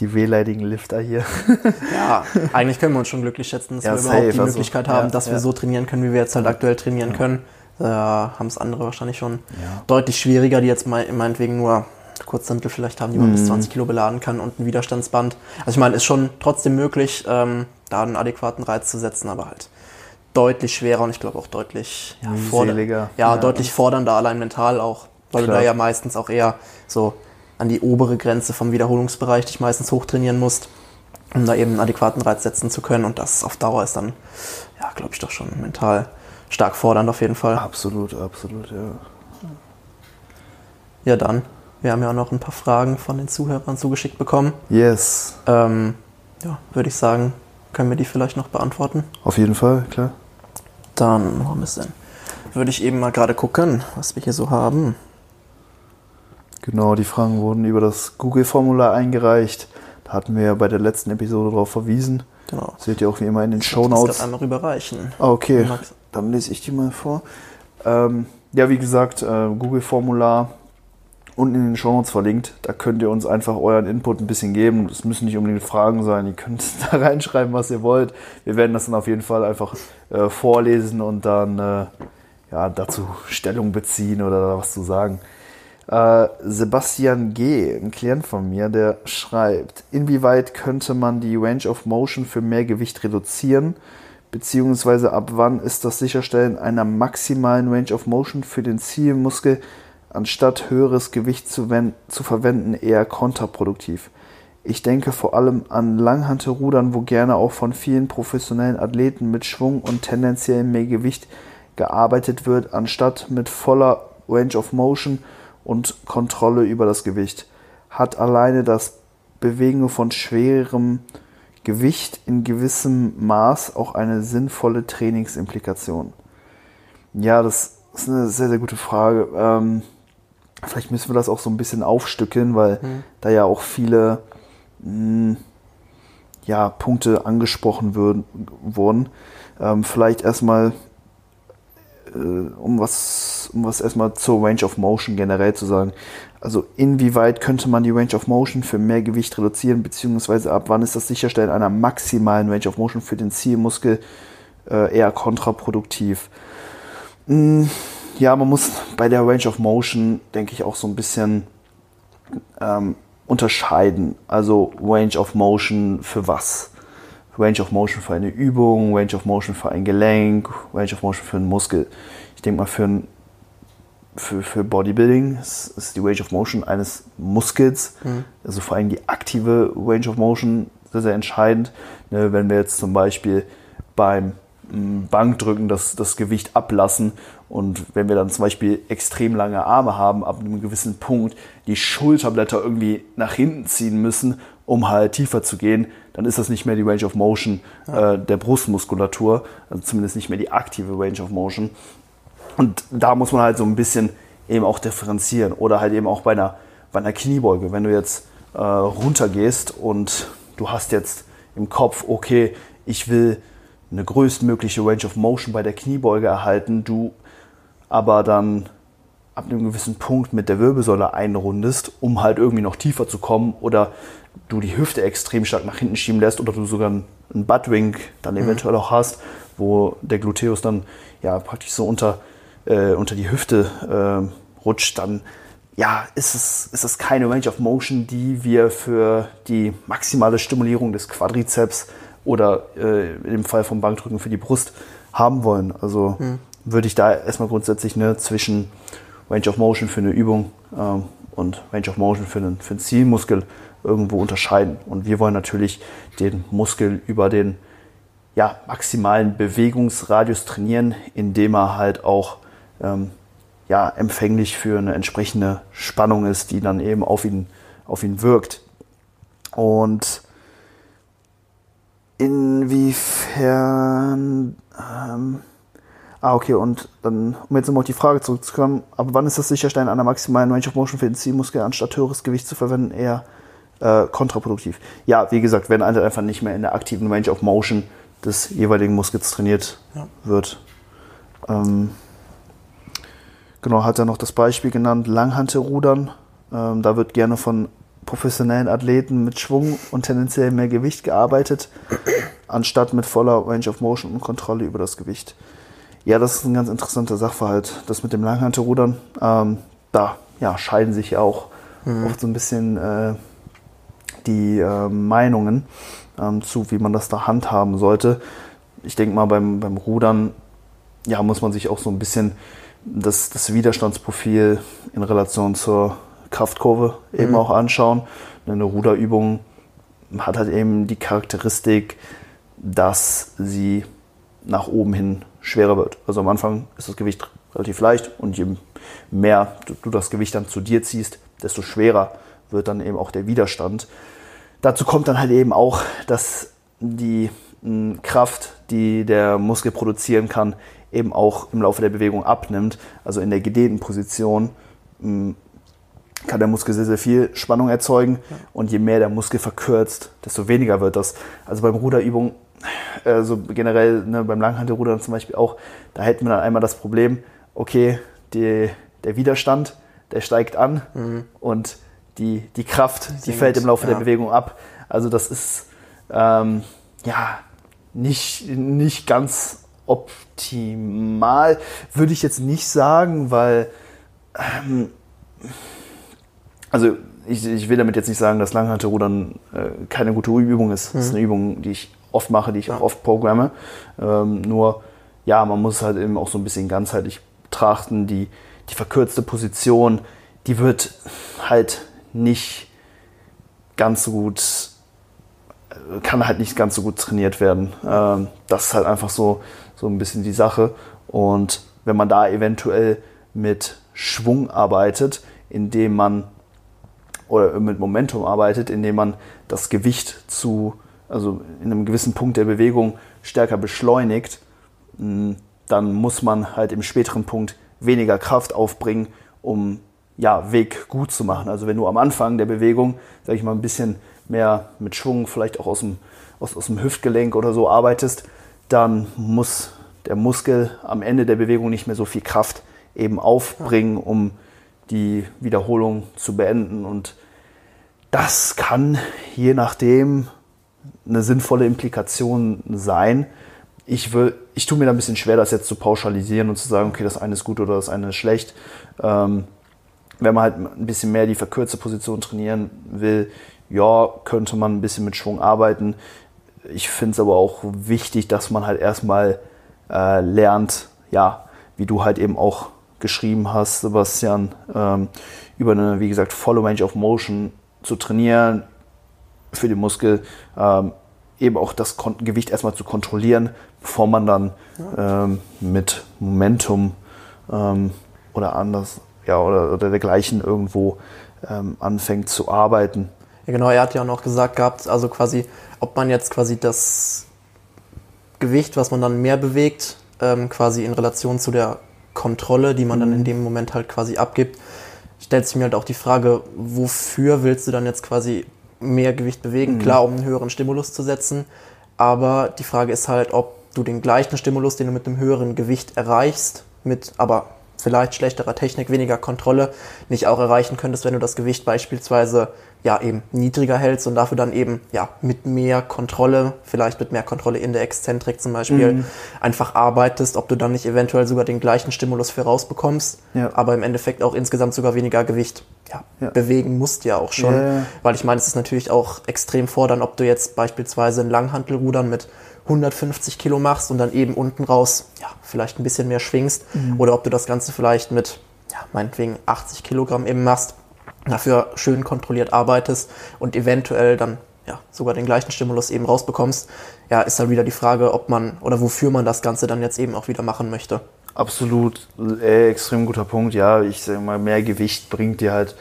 die wehleidigen Lifter hier. [laughs] Ja, eigentlich können wir uns schon glücklich schätzen, dass ja, wir safe, überhaupt die also, Möglichkeit haben, ja, dass wir so trainieren können, wie wir jetzt halt aktuell trainieren können. Da haben es andere wahrscheinlich schon deutlich schwieriger, die jetzt meinetwegen nur Kurzhantel vielleicht haben, die man mhm. bis 20 Kilo beladen kann und ein Widerstandsband. Also ich meine, ist schon trotzdem möglich, ähm, da einen adäquaten Reiz zu setzen, aber halt deutlich schwerer und ich glaube auch deutlich ja, forder ja, ja, deutlich fordernder, allein mental auch, weil Klar. du da ja meistens auch eher so an die obere Grenze vom Wiederholungsbereich dich meistens hochtrainieren musst, um da eben einen adäquaten Reiz setzen zu können. Und das auf Dauer ist dann, ja, glaube ich, doch schon mental stark fordernd auf jeden Fall. Absolut, absolut, ja. Ja, dann. Wir haben ja auch noch ein paar Fragen von den Zuhörern zugeschickt bekommen. Yes. Ähm, ja, würde ich sagen, können wir die vielleicht noch beantworten? Auf jeden Fall, klar. Dann, wo haben wir es denn? Würde ich eben mal gerade gucken, was wir hier so haben. Genau, die Fragen wurden über das Google-Formular eingereicht. Da hatten wir ja bei der letzten Episode darauf verwiesen. Genau. Seht ihr auch wie immer in den Show Notes. Ich einmal rüberreichen. Ah, okay. Dann lese ich die mal vor. Ähm, ja, wie gesagt, äh, Google-Formular unten in den Show Notes verlinkt. Da könnt ihr uns einfach euren Input ein bisschen geben. Das müssen nicht unbedingt Fragen sein. Ihr könnt [laughs] da reinschreiben, was ihr wollt. Wir werden das dann auf jeden Fall einfach äh, vorlesen und dann äh, ja, dazu Stellung beziehen oder was zu sagen. Äh, Sebastian G., ein Klient von mir, der schreibt, inwieweit könnte man die Range of Motion für mehr Gewicht reduzieren, beziehungsweise ab wann ist das Sicherstellen einer maximalen Range of Motion für den Zielmuskel anstatt höheres Gewicht zu, zu verwenden eher kontraproduktiv. Ich denke vor allem an Langhantelrudern, wo gerne auch von vielen professionellen Athleten mit Schwung und tendenziell mehr Gewicht gearbeitet wird, anstatt mit voller Range of Motion und Kontrolle über das Gewicht. Hat alleine das Bewegung von schwerem Gewicht in gewissem Maß auch eine sinnvolle Trainingsimplikation? Ja, das ist eine sehr, sehr gute Frage. Ähm, vielleicht müssen wir das auch so ein bisschen aufstückeln, weil mhm. da ja auch viele mh, hm, ja, Punkte angesprochen würden, wurden. Ähm, vielleicht erstmal, um was, um was erstmal zur Range of Motion generell zu sagen. Also inwieweit könnte man die Range of Motion für mehr Gewicht reduzieren, beziehungsweise ab wann ist das Sicherstellen einer maximalen Range of Motion für den Zielmuskel äh, eher kontraproduktiv? Hm, ja, man muss bei der Range of Motion, denke ich, auch so ein bisschen ähm, unterscheiden. Also Range of Motion für was? Range of Motion für eine Übung, Range of Motion für ein Gelenk, Range of Motion für einen Muskel. Ich denke mal, für, ein, für, für Bodybuilding ist, die Range of Motion eines Muskels, mhm. also vor allem die aktive Range of Motion, sehr, sehr entscheidend. Ne, wenn wir jetzt zum Beispiel beim Bankdrücken das, das Gewicht ablassen. Und wenn wir dann zum Beispiel extrem lange Arme haben, ab einem gewissen Punkt die Schulterblätter irgendwie nach hinten ziehen müssen, um halt tiefer zu gehen, dann ist das nicht mehr die Range of Motion äh, der Brustmuskulatur, also zumindest nicht mehr die aktive Range of Motion. Und da muss man halt so ein bisschen eben auch differenzieren. Oder halt eben auch bei einer, bei einer Kniebeuge, wenn du jetzt äh, runtergehst und du hast jetzt im Kopf, okay, ich will eine größtmögliche Range of Motion bei der Kniebeuge erhalten, du aber dann ab einem gewissen Punkt mit der Wirbelsäule einrundest, um halt irgendwie noch tiefer zu kommen oder du die Hüfte extrem stark nach hinten schieben lässt oder du sogar einen Buttwink dann mhm. eventuell auch hast, wo der Gluteus dann ja praktisch so unter, äh, unter die Hüfte äh, rutscht, dann ja, ist es, ist es keine Range of Motion, die wir für die maximale Stimulierung des Quadrizeps oder äh, im Fall vom Bankdrücken für die Brust haben wollen. Also hm. würde ich da erstmal grundsätzlich ne, zwischen Range of Motion für eine Übung ähm, und Range of Motion für einen, für einen Zielmuskel irgendwo unterscheiden. Und wir wollen natürlich den Muskel über den ja, maximalen Bewegungsradius trainieren, indem er halt auch ähm, ja, empfänglich für eine entsprechende Spannung ist, die dann eben auf ihn, auf ihn wirkt. Und Inwiefern. Ähm, ah, okay, und dann, um jetzt nochmal auf die Frage zurückzukommen, aber wann ist das Sicherstellen einer maximalen Range of Motion für den Zielmuskel anstatt höheres Gewicht zu verwenden eher äh, kontraproduktiv? Ja, wie gesagt, wenn einfach nicht mehr in der aktiven Range of Motion des jeweiligen Muskels trainiert ja. wird. Ähm, genau, hat er noch das Beispiel genannt, Langhantelrudern. Ähm, da wird gerne von professionellen Athleten mit Schwung und tendenziell mehr Gewicht gearbeitet, [clears throat] anstatt mit voller Range of Motion und Kontrolle über das Gewicht. Ja, das ist ein ganz interessanter Sachverhalt. Das mit dem Langhantelrudern, ähm, da ja, scheiden sich ja auch mhm. oft so ein bisschen äh, die äh, Meinungen ähm, zu, wie man das da handhaben sollte. Ich denke mal, beim, beim Rudern ja, muss man sich auch so ein bisschen das, das Widerstandsprofil in Relation zur Kraftkurve eben mhm. auch anschauen. Eine Ruderübung hat halt eben die Charakteristik, dass sie nach oben hin schwerer wird. Also am Anfang ist das Gewicht relativ leicht und je mehr du das Gewicht dann zu dir ziehst, desto schwerer wird dann eben auch der Widerstand. Dazu kommt dann halt eben auch, dass die Kraft, die der Muskel produzieren kann, eben auch im Laufe der Bewegung abnimmt. Also in der gedehnten Position kann der Muskel sehr, sehr viel Spannung erzeugen. Und je mehr der Muskel verkürzt, desto weniger wird das. Also beim Ruderübung, äh, so generell ne, beim Langhantelrudern zum Beispiel auch, da hätten wir dann einmal das Problem, okay, die, der Widerstand, der steigt an mhm. und die, die Kraft, die fällt im Laufe ja. der Bewegung ab. Also das ist ähm, ja nicht, nicht ganz optimal, würde ich jetzt nicht sagen, weil ähm, also ich, ich, will damit jetzt nicht sagen, dass Langhantelrudern äh, keine gute Übung ist. Mhm. Das ist eine Übung, die ich oft mache, die ich auch oft programme. Ähm, nur, ja, man muss halt eben auch so ein bisschen ganzheitlich betrachten. Die, die verkürzte Position, die wird halt nicht ganz so gut, äh, kann halt nicht ganz so gut trainiert werden. Ähm, das ist halt einfach so, so ein bisschen die Sache. Und wenn man da eventuell mit Schwung arbeitet, indem man oder mit Momentum arbeitet, indem man das Gewicht zu, also in einem gewissen Punkt der Bewegung stärker beschleunigt, dann muss man halt im späteren Punkt weniger Kraft aufbringen, um ja, Weg gut zu machen. Also wenn du am Anfang der Bewegung, sag ich mal, ein bisschen mehr mit Schwung, vielleicht auch aus dem, aus, aus dem Hüftgelenk oder so arbeitest, dann muss der Muskel am Ende der Bewegung nicht mehr so viel Kraft eben aufbringen, um die Wiederholung zu beenden. Und das kann je nachdem eine sinnvolle Implikation sein. Ich, will, ich tue mir da ein bisschen schwer, das jetzt zu pauschalisieren und zu sagen, okay, das eine ist gut oder das eine ist schlecht. Ähm, wenn man halt ein bisschen mehr die verkürzte Position trainieren will, ja, könnte man ein bisschen mit Schwung arbeiten. Ich finde es aber auch wichtig, dass man halt erstmal äh, lernt, ja, wie du halt eben auch geschrieben hast, Sebastian, ähm, über eine, wie gesagt, volle Range of Motion zu trainieren für den Muskel, ähm, eben auch das Kon Gewicht erstmal zu kontrollieren, bevor man dann ähm, mit Momentum ähm, oder anders, ja, oder, oder dergleichen irgendwo ähm, anfängt zu arbeiten. Ja, genau, er hat ja auch noch gesagt gehabt, also quasi, ob man jetzt quasi das Gewicht, was man dann mehr bewegt, ähm, quasi in Relation zu der Kontrolle, die man mhm. dann in dem Moment halt quasi abgibt, stellt sich mir halt auch die Frage, wofür willst du dann jetzt quasi mehr Gewicht bewegen? Mhm. Klar, um einen höheren Stimulus zu setzen, aber die Frage ist halt, ob du den gleichen Stimulus, den du mit einem höheren Gewicht erreichst, mit aber vielleicht schlechterer Technik, weniger Kontrolle nicht auch erreichen könntest, wenn du das Gewicht beispielsweise ja eben niedriger hältst und dafür dann eben ja mit mehr Kontrolle, vielleicht mit mehr Kontrolle in der Exzentrik zum Beispiel, mhm. einfach arbeitest, ob du dann nicht eventuell sogar den gleichen Stimulus für rausbekommst, ja. aber im Endeffekt auch insgesamt sogar weniger Gewicht ja, ja. bewegen musst ja auch schon. Weil ich meine, es ist natürlich auch extrem fordern, ob du jetzt beispielsweise ein Langhantelrudern mit 150 Kilo machst und dann eben unten raus ja, vielleicht ein bisschen mehr schwingst mhm. oder ob du das Ganze vielleicht mit ja, meinetwegen 80 Kilogramm eben machst, dafür schön kontrolliert arbeitest und eventuell dann ja, sogar den gleichen Stimulus eben rausbekommst, ja, ist dann wieder die Frage, ob man oder wofür man das Ganze dann jetzt eben auch wieder machen möchte. Absolut, äh, extrem guter Punkt. Ja, ich sage mal, mehr Gewicht bringt dir halt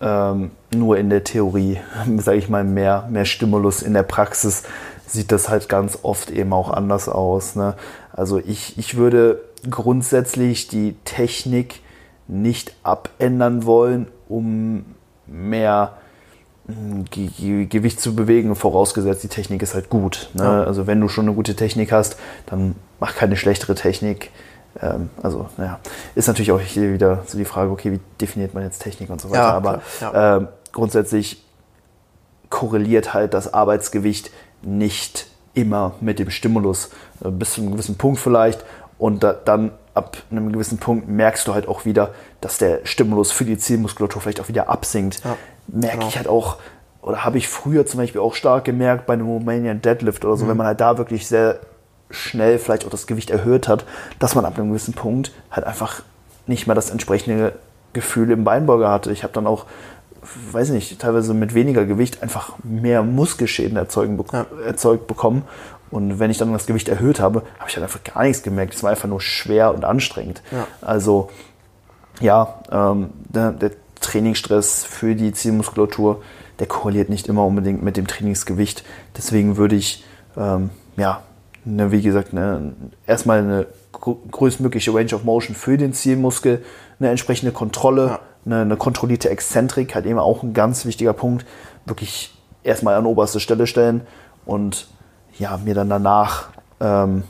ähm, nur in der Theorie, [laughs] sage ich mal, mehr, mehr Stimulus in der Praxis sieht das halt ganz oft eben auch anders aus. Ne? Also ich, ich würde grundsätzlich die Technik nicht abändern wollen, um mehr hm, Gewicht zu bewegen, vorausgesetzt die Technik ist halt gut. Ne? Ja. Also wenn du schon eine gute Technik hast, dann mach keine schlechtere Technik. Ähm, also ja, ist natürlich auch hier wieder so die Frage, okay, wie definiert man jetzt Technik und so weiter. Ja, Aber ja. äh, grundsätzlich korreliert halt das Arbeitsgewicht nicht immer mit dem Stimulus, äh, bis zu einem gewissen Punkt vielleicht. Und da, dann ab einem gewissen Punkt merkst du halt auch wieder, dass der Stimulus für die Zielmuskulatur vielleicht auch wieder absinkt. Ja, Merke genau. ich halt auch, oder habe ich früher zum Beispiel auch stark gemerkt bei einem Romanian Deadlift oder so, mhm. wenn man halt da wirklich sehr schnell vielleicht auch das Gewicht erhöht hat, dass man ab einem gewissen Punkt halt einfach nicht mehr das entsprechende Gefühl im Beinbeuger hatte. Ich habe dann auch weiß nicht, teilweise mit weniger Gewicht einfach mehr Muskelschäden erzeugen, ja. erzeugt bekommen. Und wenn ich dann das Gewicht erhöht habe, habe ich halt einfach gar nichts gemerkt. Es war einfach nur schwer und anstrengend. Ja. Also ja, ähm, der, der Trainingsstress für die Zielmuskulatur, der korreliert nicht immer unbedingt mit dem Trainingsgewicht. Deswegen würde ich, ähm, ja, ne, wie gesagt, ne, erstmal eine größtmögliche Range of Motion für den Zielmuskel, eine entsprechende Kontrolle. Ja eine, eine kontrollierte Exzentrik, halt eben auch ein ganz wichtiger Punkt, wirklich erstmal an oberste Stelle stellen und ja, mir dann danach ähm,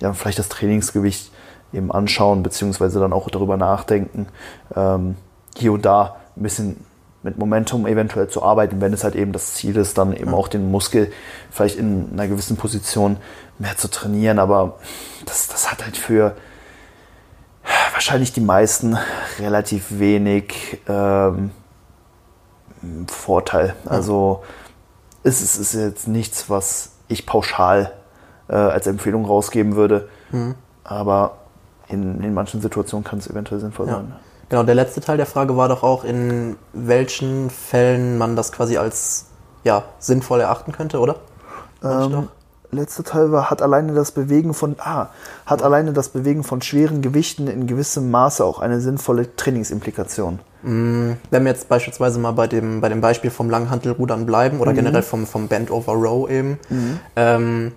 ja, vielleicht das Trainingsgewicht eben anschauen, beziehungsweise dann auch darüber nachdenken, ähm, hier und da ein bisschen mit Momentum eventuell zu arbeiten, wenn es halt eben das Ziel ist, dann eben auch den Muskel vielleicht in einer gewissen Position mehr zu trainieren. Aber das, das hat halt für, wahrscheinlich die meisten relativ wenig ähm, Vorteil. Also es ist, ist jetzt nichts, was ich pauschal äh, als Empfehlung rausgeben würde. Mhm. Aber in, in manchen Situationen kann es eventuell sinnvoll ja. sein. Genau, der letzte Teil der Frage war doch auch, in welchen Fällen man das quasi als ja, sinnvoll erachten könnte, oder? Ähm, letzte Teil war, hat alleine das Bewegen von, ah, hat alleine das Bewegen von schweren Gewichten in gewissem Maße auch eine sinnvolle Trainingsimplikation. Mm, wenn wir jetzt beispielsweise mal bei dem, bei dem Beispiel vom Langhantelrudern bleiben oder mhm. generell vom, vom Bend over Row eben, mhm. ähm,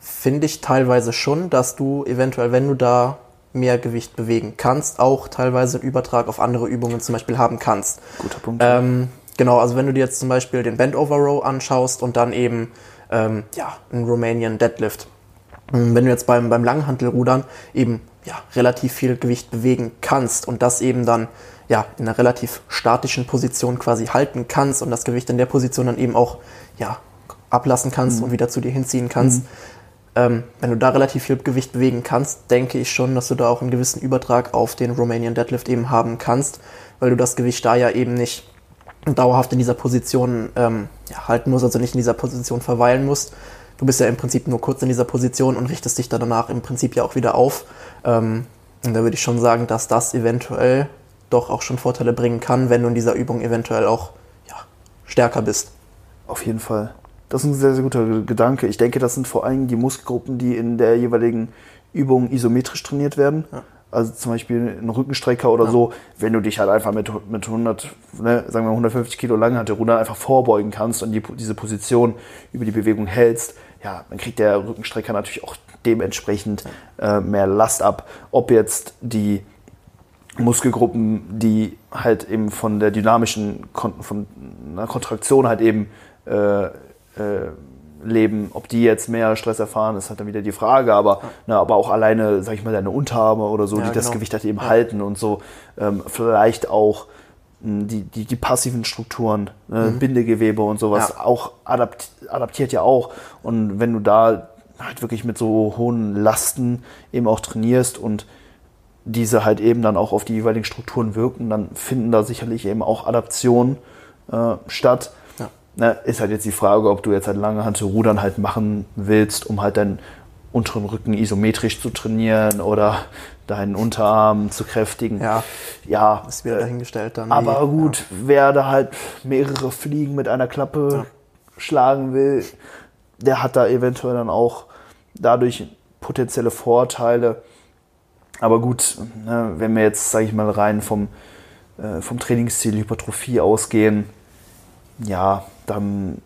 finde ich teilweise schon, dass du eventuell, wenn du da mehr Gewicht bewegen kannst, auch teilweise einen Übertrag auf andere Übungen zum Beispiel haben kannst. Guter Punkt. Ähm, genau, also wenn du dir jetzt zum Beispiel den Bend over Row anschaust und dann eben ähm, ja, einen Romanian Deadlift. Ähm, wenn du jetzt beim, beim Langhantelrudern eben ja, relativ viel Gewicht bewegen kannst und das eben dann ja, in einer relativ statischen Position quasi halten kannst und das Gewicht in der Position dann eben auch ja, ablassen kannst mhm. und wieder zu dir hinziehen kannst. Mhm. Ähm, wenn du da relativ viel Gewicht bewegen kannst, denke ich schon, dass du da auch einen gewissen Übertrag auf den Romanian Deadlift eben haben kannst, weil du das Gewicht da ja eben nicht dauerhaft in dieser Position ähm, ja, halten musst, also nicht in dieser Position verweilen musst. Du bist ja im Prinzip nur kurz in dieser Position und richtest dich da danach im Prinzip ja auch wieder auf. Ähm, und da würde ich schon sagen, dass das eventuell doch auch schon Vorteile bringen kann, wenn du in dieser Übung eventuell auch ja, stärker bist. Auf jeden Fall. Das ist ein sehr, sehr guter Gedanke. Ich denke, das sind vor allem die Muskelgruppen, die in der jeweiligen Übung isometrisch trainiert werden. Ja. Also zum Beispiel ein Rückenstrecker oder ja. so, wenn du dich halt einfach mit, mit 100, ne, sagen wir 150 Kilo lang hatte, Ruder einfach vorbeugen kannst und die, diese Position über die Bewegung hältst, ja, dann kriegt der Rückenstrecker natürlich auch dementsprechend äh, mehr Last ab. Ob jetzt die Muskelgruppen, die halt eben von der dynamischen Kon von einer Kontraktion halt eben äh, äh, leben, ob die jetzt mehr Stress erfahren, ist halt dann wieder die Frage, aber, ja. na, aber auch alleine, sag ich mal, deine Unterarme oder so, ja, die genau. das Gewicht halt eben ja. halten und so, ähm, vielleicht auch hm, die, die, die passiven Strukturen, ne, mhm. Bindegewebe und sowas, auch adapt, adaptiert ja auch. Und wenn du da halt wirklich mit so hohen Lasten eben auch trainierst und diese halt eben dann auch auf die jeweiligen Strukturen wirken, dann finden da sicherlich eben auch Adaptionen äh, statt. Na, ist halt jetzt die Frage, ob du jetzt halt lange Hand zu Rudern halt machen willst, um halt deinen unteren Rücken isometrisch zu trainieren oder deinen Unterarm zu kräftigen. Ja, ja ist wieder dahingestellt dann. Aber gut, ja. wer da halt mehrere Fliegen mit einer Klappe ja. schlagen will, der hat da eventuell dann auch dadurch potenzielle Vorteile aber gut, ne, wenn wir jetzt, sage ich mal, rein vom, äh, vom Trainingsziel Hypertrophie ausgehen, ja, dann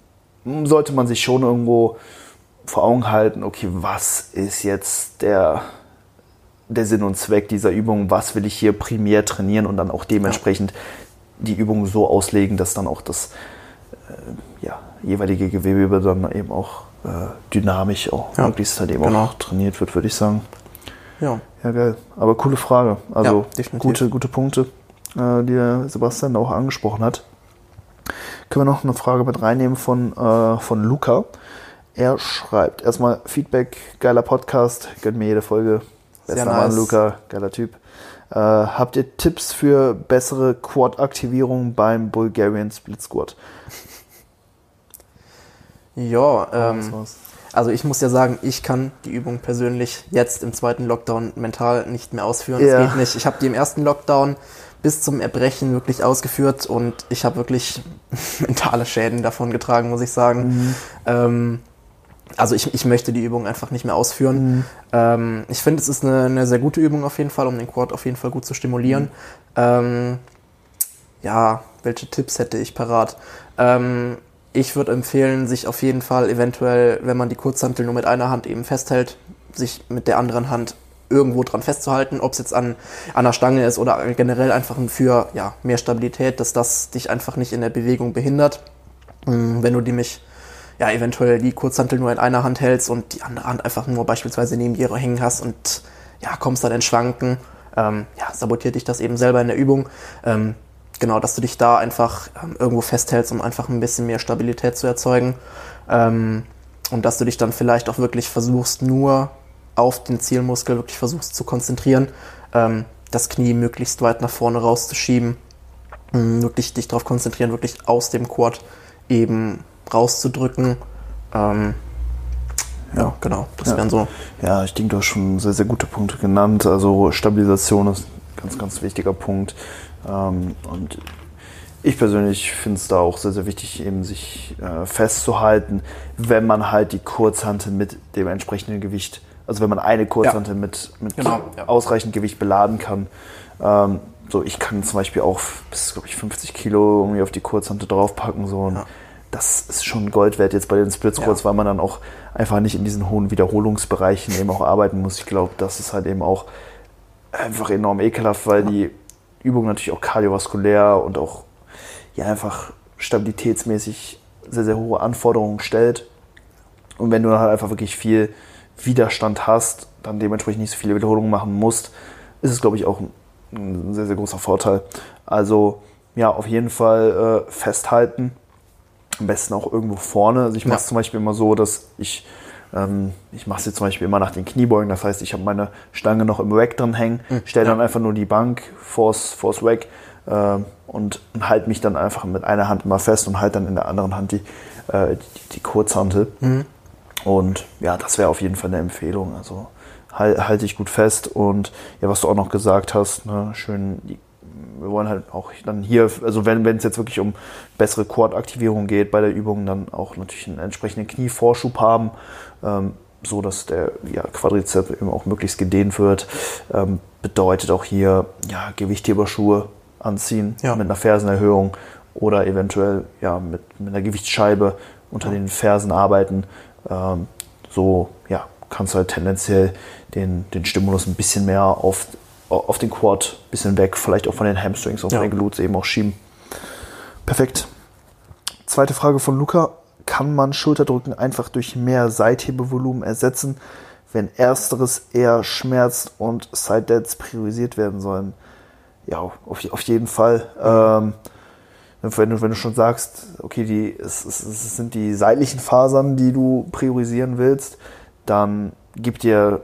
sollte man sich schon irgendwo vor Augen halten, okay, was ist jetzt der, der Sinn und Zweck dieser Übung, was will ich hier primär trainieren und dann auch dementsprechend die Übung so auslegen, dass dann auch das äh, ja, jeweilige Gewebe dann eben auch äh, dynamisch auch ja, möglichst halt eben genau. auch trainiert wird, würde ich sagen. Ja. Ja, geil. Aber coole Frage. Also ja, gute, gute Punkte, äh, die der Sebastian auch angesprochen hat. Können wir noch eine Frage mit reinnehmen von, äh, von Luca. Er schreibt erstmal Feedback, geiler Podcast, gönnt mir jede Folge. Bester nice. Mann, Luca, geiler Typ. Äh, habt ihr Tipps für bessere Quad-Aktivierung beim Bulgarian Split Squat? Ja, ähm, also ich muss ja sagen, ich kann die Übung persönlich jetzt im zweiten Lockdown mental nicht mehr ausführen. Ja. Das geht nicht. Ich habe die im ersten Lockdown bis zum Erbrechen wirklich ausgeführt und ich habe wirklich [laughs] mentale Schäden davon getragen, muss ich sagen. Mhm. Ähm, also ich, ich möchte die Übung einfach nicht mehr ausführen. Mhm. Ähm, ich finde, es ist eine, eine, sehr gute Übung auf jeden Fall, um den Quad auf jeden Fall gut zu stimulieren. Mhm. Ähm, ja, welche Tipps hätte ich parat? Ähm, ich würde empfehlen, sich auf jeden Fall eventuell, wenn man die Kurzhantel nur mit einer Hand eben festhält, sich mit der anderen Hand irgendwo dran festzuhalten, ob es jetzt an, an der Stange ist oder generell einfach für ja, mehr Stabilität, dass das dich einfach nicht in der Bewegung behindert. Ähm, wenn du nämlich ja, eventuell die Kurzhantel nur in einer Hand hältst und die andere Hand einfach nur beispielsweise neben dir hängen hast und ja, kommst dann in Schwanken, ähm, ja, sabotiert dich das eben selber in der Übung. Ähm, genau, dass du dich da einfach ähm, irgendwo festhältst, um einfach ein bisschen mehr Stabilität zu erzeugen. Ähm, und dass du dich dann vielleicht auch wirklich versuchst, nur auf den Zielmuskel wirklich versuchst zu konzentrieren, ähm, das Knie möglichst weit nach vorne rauszuschieben, ähm, wirklich dich darauf konzentrieren, wirklich aus dem Quad eben rauszudrücken. Ähm, ja, genau, das ja. wären so. Ja, ich denke, du hast schon sehr, sehr gute Punkte genannt. Also Stabilisation ist ein ganz, ganz wichtiger Punkt. Ähm, und Ich persönlich finde es da auch sehr, sehr wichtig, eben sich äh, festzuhalten, wenn man halt die Kurzhantel mit dem entsprechenden Gewicht, also wenn man eine Kurzhantel ja. mit, mit genau, ja. ausreichend Gewicht beladen kann. Ähm, so, ich kann zum Beispiel auch bis, glaube ich, 50 Kilo irgendwie auf die Kurzhantel draufpacken. So, und ja. das ist schon Gold wert jetzt bei den Splits kurz, weil man dann auch einfach nicht in diesen hohen Wiederholungsbereichen eben auch arbeiten muss. Ich glaube, das ist halt eben auch einfach enorm ekelhaft, weil die Übung natürlich auch kardiovaskulär und auch ja einfach stabilitätsmäßig sehr, sehr hohe Anforderungen stellt. Und wenn du dann halt einfach wirklich viel Widerstand hast, dann dementsprechend nicht so viele Wiederholungen machen musst, ist es, glaube ich, auch ein sehr, sehr großer Vorteil. Also ja, auf jeden Fall äh, festhalten. Am besten auch irgendwo vorne. Also ich mache es ja. zum Beispiel immer so, dass ich, ähm, ich mache es jetzt zum Beispiel immer nach den Kniebeugen. Das heißt, ich habe meine Stange noch im Rack drin hängen, mhm. stelle dann einfach nur die Bank vors, vors Rack äh, und, und halte mich dann einfach mit einer Hand immer fest und halte dann in der anderen Hand die, äh, die, die Kurzhantel. Mhm. Und ja, das wäre auf jeden Fall eine Empfehlung. Also halte ich gut fest. Und ja, was du auch noch gesagt hast, ne, schön, wir wollen halt auch dann hier, also wenn es jetzt wirklich um bessere Quad-Aktivierung geht bei der Übung, dann auch natürlich einen entsprechenden Knievorschub haben, ähm, so dass der ja, Quadrizep eben auch möglichst gedehnt wird. Ähm, bedeutet auch hier ja, Gewichtheberschuhe anziehen ja. mit einer Fersenerhöhung oder eventuell ja, mit, mit einer Gewichtsscheibe unter den Fersen arbeiten. Ähm, so ja, kannst du halt tendenziell den, den Stimulus ein bisschen mehr auf, auf den Quad, ein bisschen weg, vielleicht auch von den Hamstrings und ja. den Glutes eben auch schieben. Perfekt. Zweite Frage von Luca. Kann man Schulterdrücken einfach durch mehr Seithebevolumen ersetzen, wenn ersteres eher schmerzt und Side Deads priorisiert werden sollen? Ja, auf, auf jeden Fall. Ähm, wenn du, wenn du schon sagst, okay, die, es, es, es sind die seitlichen Fasern, die du priorisieren willst, dann gibt dir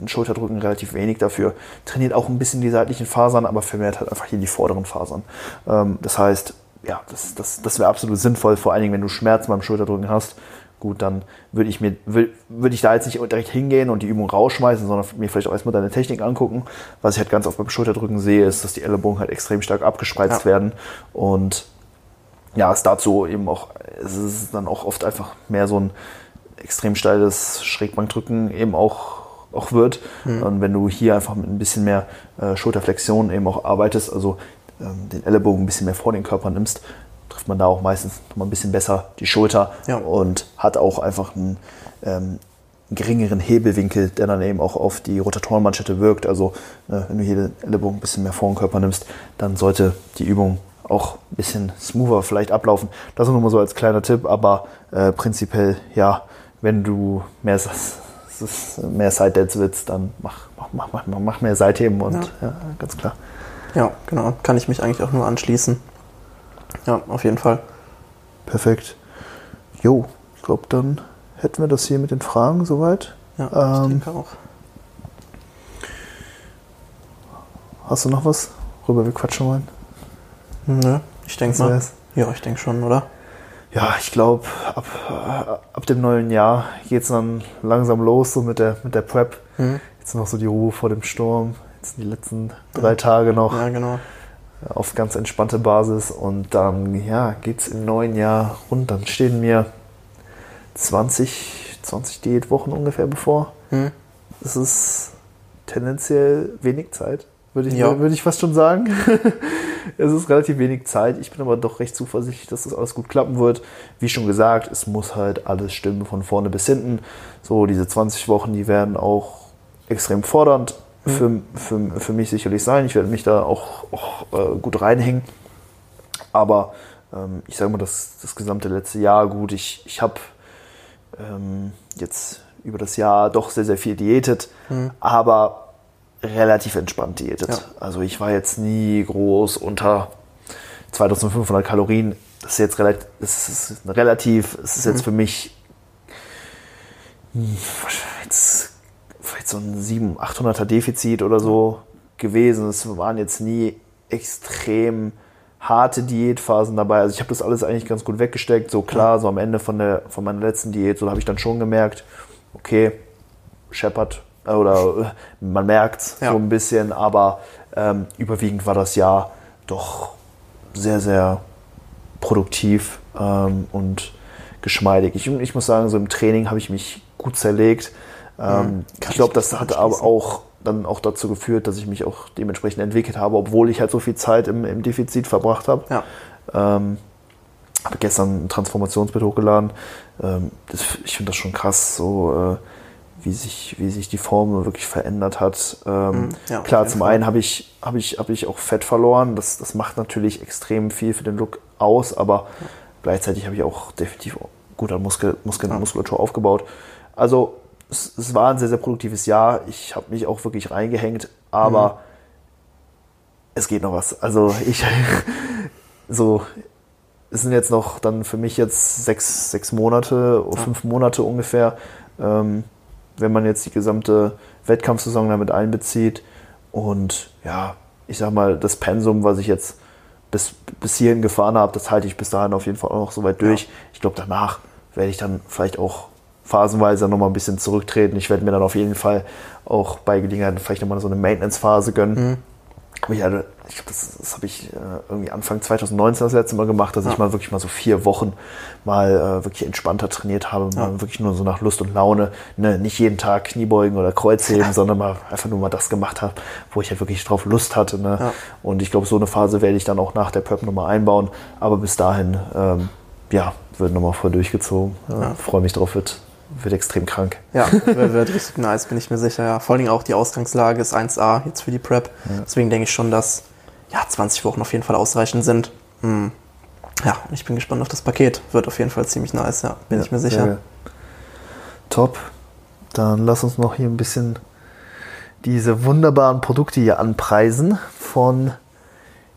ein Schulterdrücken relativ wenig dafür. Trainiert auch ein bisschen die seitlichen Fasern, aber vermehrt halt einfach hier die vorderen Fasern. Ähm, das heißt, ja, das, das, das wäre absolut sinnvoll, vor allen Dingen, wenn du Schmerzen beim Schulterdrücken hast. Gut, dann würde ich mir, würde ich da jetzt nicht direkt hingehen und die Übung rausschmeißen, sondern mir vielleicht auch erstmal deine Technik angucken. Was ich halt ganz oft beim Schulterdrücken sehe, ist, dass die Ellenbogen halt extrem stark abgespreizt ja. werden und ja, es dazu eben auch, es ist dann auch oft einfach mehr so ein extrem steiles Schrägbankdrücken eben auch, auch wird. Mhm. Und wenn du hier einfach mit ein bisschen mehr äh, Schulterflexion eben auch arbeitest, also ähm, den Ellenbogen ein bisschen mehr vor den Körper nimmst, trifft man da auch meistens noch mal ein bisschen besser die Schulter ja. und hat auch einfach einen, ähm, geringeren Hebelwinkel, der dann eben auch auf die Rotatorenmanschette wirkt. Also äh, wenn du hier den Ellenbogen ein bisschen mehr vor den Körper nimmst, dann sollte die Übung auch ein bisschen smoother vielleicht ablaufen. Das ist nur mal so als kleiner Tipp, aber äh, prinzipiell ja, wenn du mehr, mehr Side-Deads willst, dann mach, mach, mach, mach mehr Seitheben und ja. ja. ganz klar. Ja, genau. Kann ich mich eigentlich auch nur anschließen. Ja, auf jeden Fall. Perfekt. Jo, ich glaube, dann hätten wir das hier mit den Fragen soweit. Ja, ähm, ich denke auch. Hast du noch was, worüber wir quatschen wollen? Nö, ich denke mal. Ja, ich denke schon, oder? ja, ich glaube, ab, ab dem neuen Jahr geht es dann langsam los, so mit der, mit der Prep. Mhm. Jetzt noch so die Ruhe vor dem Sturm. Jetzt die letzten drei Tage noch. Ja, genau. Auf ganz entspannte Basis. Und dann, ja, geht es im neuen Jahr rund. Dann stehen mir 20, 20 Diätwochen ungefähr bevor. Mhm. Das ist tendenziell wenig Zeit, würde ich, ja. würde ich fast schon sagen. [laughs] es ist relativ wenig Zeit. Ich bin aber doch recht zuversichtlich, dass das alles gut klappen wird. Wie schon gesagt, es muss halt alles stimmen von vorne bis hinten. So, diese 20 Wochen, die werden auch extrem fordernd. Für, für, für mich sicherlich sein. Ich werde mich da auch, auch äh, gut reinhängen. Aber ähm, ich sage mal, das, das gesamte letzte Jahr gut. Ich, ich habe ähm, jetzt über das Jahr doch sehr, sehr viel diätet. Mhm. Aber relativ entspannt diätet. Ja. Also ich war jetzt nie groß unter 2500 Kalorien. Das ist jetzt relativ, das ist relativ, es ist jetzt mhm. für mich jetzt vielleicht so ein 700, 800er Defizit oder so gewesen. Es waren jetzt nie extrem harte Diätphasen dabei. Also ich habe das alles eigentlich ganz gut weggesteckt. So klar, so am Ende von, der, von meiner letzten Diät, so habe ich dann schon gemerkt, okay, Shepard oder [laughs] man merkt es ja. so ein bisschen, aber ähm, überwiegend war das Jahr doch sehr, sehr produktiv ähm, und geschmeidig. Ich, ich, muss sagen, so im Training habe ich mich gut zerlegt. Mhm. ich glaube, das hat aber auch dann auch dazu geführt, dass ich mich auch dementsprechend entwickelt habe, obwohl ich halt so viel Zeit im, im Defizit verbracht habe. Ja. Ähm, habe gestern ein Transformationsbild hochgeladen. Ähm, das, ich finde das schon krass, so äh, wie, sich, wie sich die Form wirklich verändert hat. Ähm, mhm. ja, klar, zum einen habe ich, hab ich, hab ich auch Fett verloren. Das, das macht natürlich extrem viel für den Look aus, aber ja. gleichzeitig habe ich auch definitiv gut an Muskel, Muskel. Muskulatur aufgebaut. Also es, es, war ein sehr, sehr produktives Jahr. Ich habe mich auch wirklich reingehängt, aber mhm. es geht noch was. Also ich [laughs] so, es sind jetzt noch dann für mich jetzt sechs, sechs Monate, ja. fünf Monate ungefähr, ähm, wenn man jetzt die gesamte Wettkampfsaison damit einbezieht. Und ja, ich sag mal, das Pensum, was ich jetzt bis, bis hierhin gefahren habe, das halte ich bis dahin auf jeden Fall auch noch so weit durch. Ja. Ich glaube, danach werde ich dann vielleicht auch phasenweise nochmal ein bisschen zurücktreten. Ich werde mir dann auf jeden Fall auch bei Gelegenheit vielleicht nochmal so eine Maintenance-Phase gönnen. Mhm. Ich, hatte, ich glaube, das, das habe ich äh, irgendwie Anfang 2019 das letzte Mal gemacht, dass ja. ich mal wirklich mal so vier Wochen mal äh, wirklich entspannter trainiert habe, ja. mal wirklich nur so nach Lust und Laune, ne, nicht jeden Tag Kniebeugen oder Kreuzheben, ja. [laughs] sondern mal einfach nur mal das gemacht habe, wo ich halt wirklich drauf Lust hatte. Ne? Und ich glaube, so eine Phase werde ich dann auch nach der Prep nochmal einbauen, aber bis dahin, ähm, ja, wird nochmal voll durchgezogen. Freue mich drauf, wird wird extrem krank. Ja, [laughs] wird, richtig nice, bin ich mir sicher. Ja. Vor allem auch die Ausgangslage ist 1A jetzt für die Prep. Ja. Deswegen denke ich schon, dass ja, 20 Wochen auf jeden Fall ausreichend sind. Hm. Ja, ich bin gespannt auf das Paket. Wird auf jeden Fall ziemlich nice, ja, bin ja, ich mir sicher. Top. Dann lass uns noch hier ein bisschen diese wunderbaren Produkte hier anpreisen von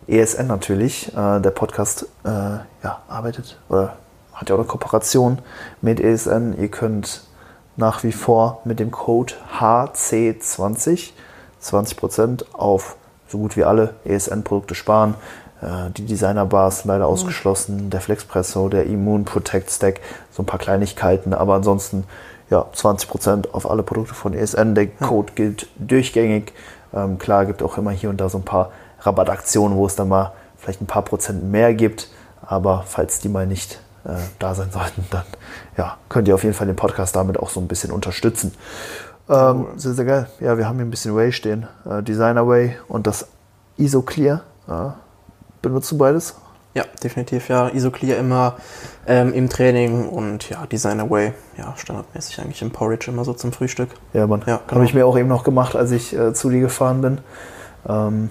ESN natürlich. Äh, der Podcast äh, ja, arbeitet oder hat ja auch eine Kooperation mit ESN. Ihr könnt nach wie vor mit dem Code HC20 20% auf so gut wie alle ESN-Produkte sparen. Äh, die Designer Bars leider mhm. ausgeschlossen, der Flexpresso, der Immune Protect Stack, so ein paar Kleinigkeiten, aber ansonsten ja 20% auf alle Produkte von ESN. Der Code gilt durchgängig. Ähm, klar gibt auch immer hier und da so ein paar Rabattaktionen, wo es dann mal vielleicht ein paar Prozent mehr gibt, aber falls die mal nicht äh, da sein sollten, dann ja, könnt ihr auf jeden Fall den Podcast damit auch so ein bisschen unterstützen. Ähm, sehr, sehr geil. Ja, wir haben hier ein bisschen Way stehen. Äh, Designer Way und das Isoclear. Ja. Benutzt du beides? Ja, definitiv, ja. Isoclear immer ähm, im Training und ja, Designer Way, ja, standardmäßig eigentlich im Porridge immer so zum Frühstück. Ja, Mann. Ja, genau. Habe ich mir auch eben noch gemacht, als ich äh, zu dir gefahren bin. Ähm,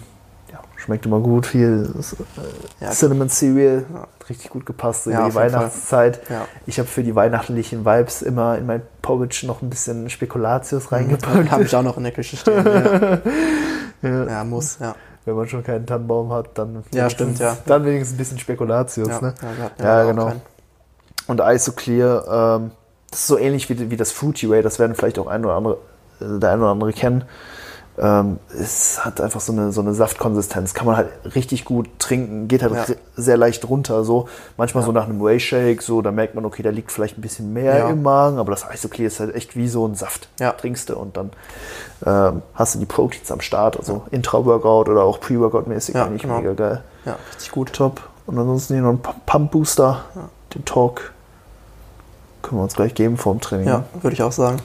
Schmeckt immer gut, viel äh, ja, Cinnamon Cereal, ja. richtig gut gepasst so ja, die Weihnachtszeit. Ich habe für die weihnachtlichen Vibes immer in mein Porridge noch ein bisschen Spekulatius mhm. reingepackt. Habe ich auch noch in der Küche stehen. [laughs] ja. muss, ja. Wenn man schon keinen Tannenbaum hat, dann, ja, stimmt, ja. dann wenigstens ein bisschen Spekulatius. Ja, ne? ja, genau. Und Isoclear, ähm, das ist so ähnlich wie, wie das Fruity Way, das werden vielleicht auch ein oder andere, äh, der ein oder andere kennen. Ähm, es hat einfach so eine, so eine Saftkonsistenz. Kann man halt richtig gut trinken, geht halt ja. sehr leicht runter. So. Manchmal ja. so nach einem Whey-Shake, so, da merkt man, okay, da liegt vielleicht ein bisschen mehr ja. im Magen, aber das Eisoclear ist halt echt wie so ein Saft. Ja. Trinkst du und dann ähm, hast du die Proteins am Start, also Intra-Workout oder auch Pre-Workout-mäßig ja, eigentlich genau. mega geil. Ja, richtig gut. Top. Und ansonsten hier noch ein Pump-Booster, den Talk. Können wir uns gleich geben vor dem Training. Ja, würde ich auch sagen.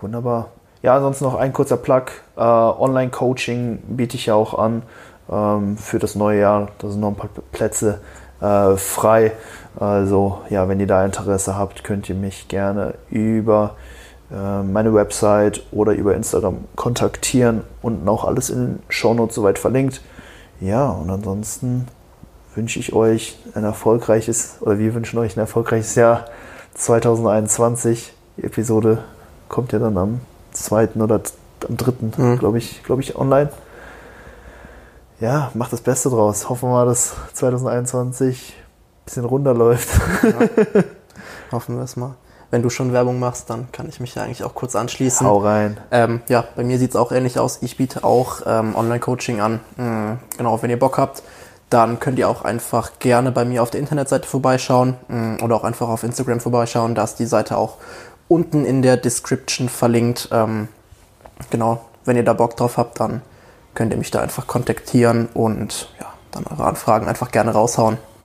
Wunderbar. Ja, ansonsten noch ein kurzer Plug. Äh, Online-Coaching biete ich ja auch an ähm, für das neue Jahr. Da sind noch ein paar Plätze äh, frei. Also ja, wenn ihr da Interesse habt, könnt ihr mich gerne über äh, meine Website oder über Instagram kontaktieren. Unten auch alles in den Shownotes soweit verlinkt. Ja, und ansonsten wünsche ich euch ein erfolgreiches, oder wir wünschen euch ein erfolgreiches Jahr 2021. Die Episode kommt ja dann am zweiten oder am dritten, mhm. glaube ich, glaube ich, online. Ja, macht das Beste draus. Hoffen wir mal, dass 2021 ein bisschen runterläuft. Ja. [laughs] Hoffen wir es mal. Wenn du schon Werbung machst, dann kann ich mich ja eigentlich auch kurz anschließen. Hau rein. Ähm, ja, bei mir sieht es auch ähnlich aus. Ich biete auch ähm, Online-Coaching an. Mhm. Genau, wenn ihr Bock habt, dann könnt ihr auch einfach gerne bei mir auf der Internetseite vorbeischauen mhm. oder auch einfach auf Instagram vorbeischauen. Da ist die Seite auch unten in der Description verlinkt. Ähm, genau, wenn ihr da Bock drauf habt, dann könnt ihr mich da einfach kontaktieren und ja, dann eure Anfragen einfach gerne raushauen.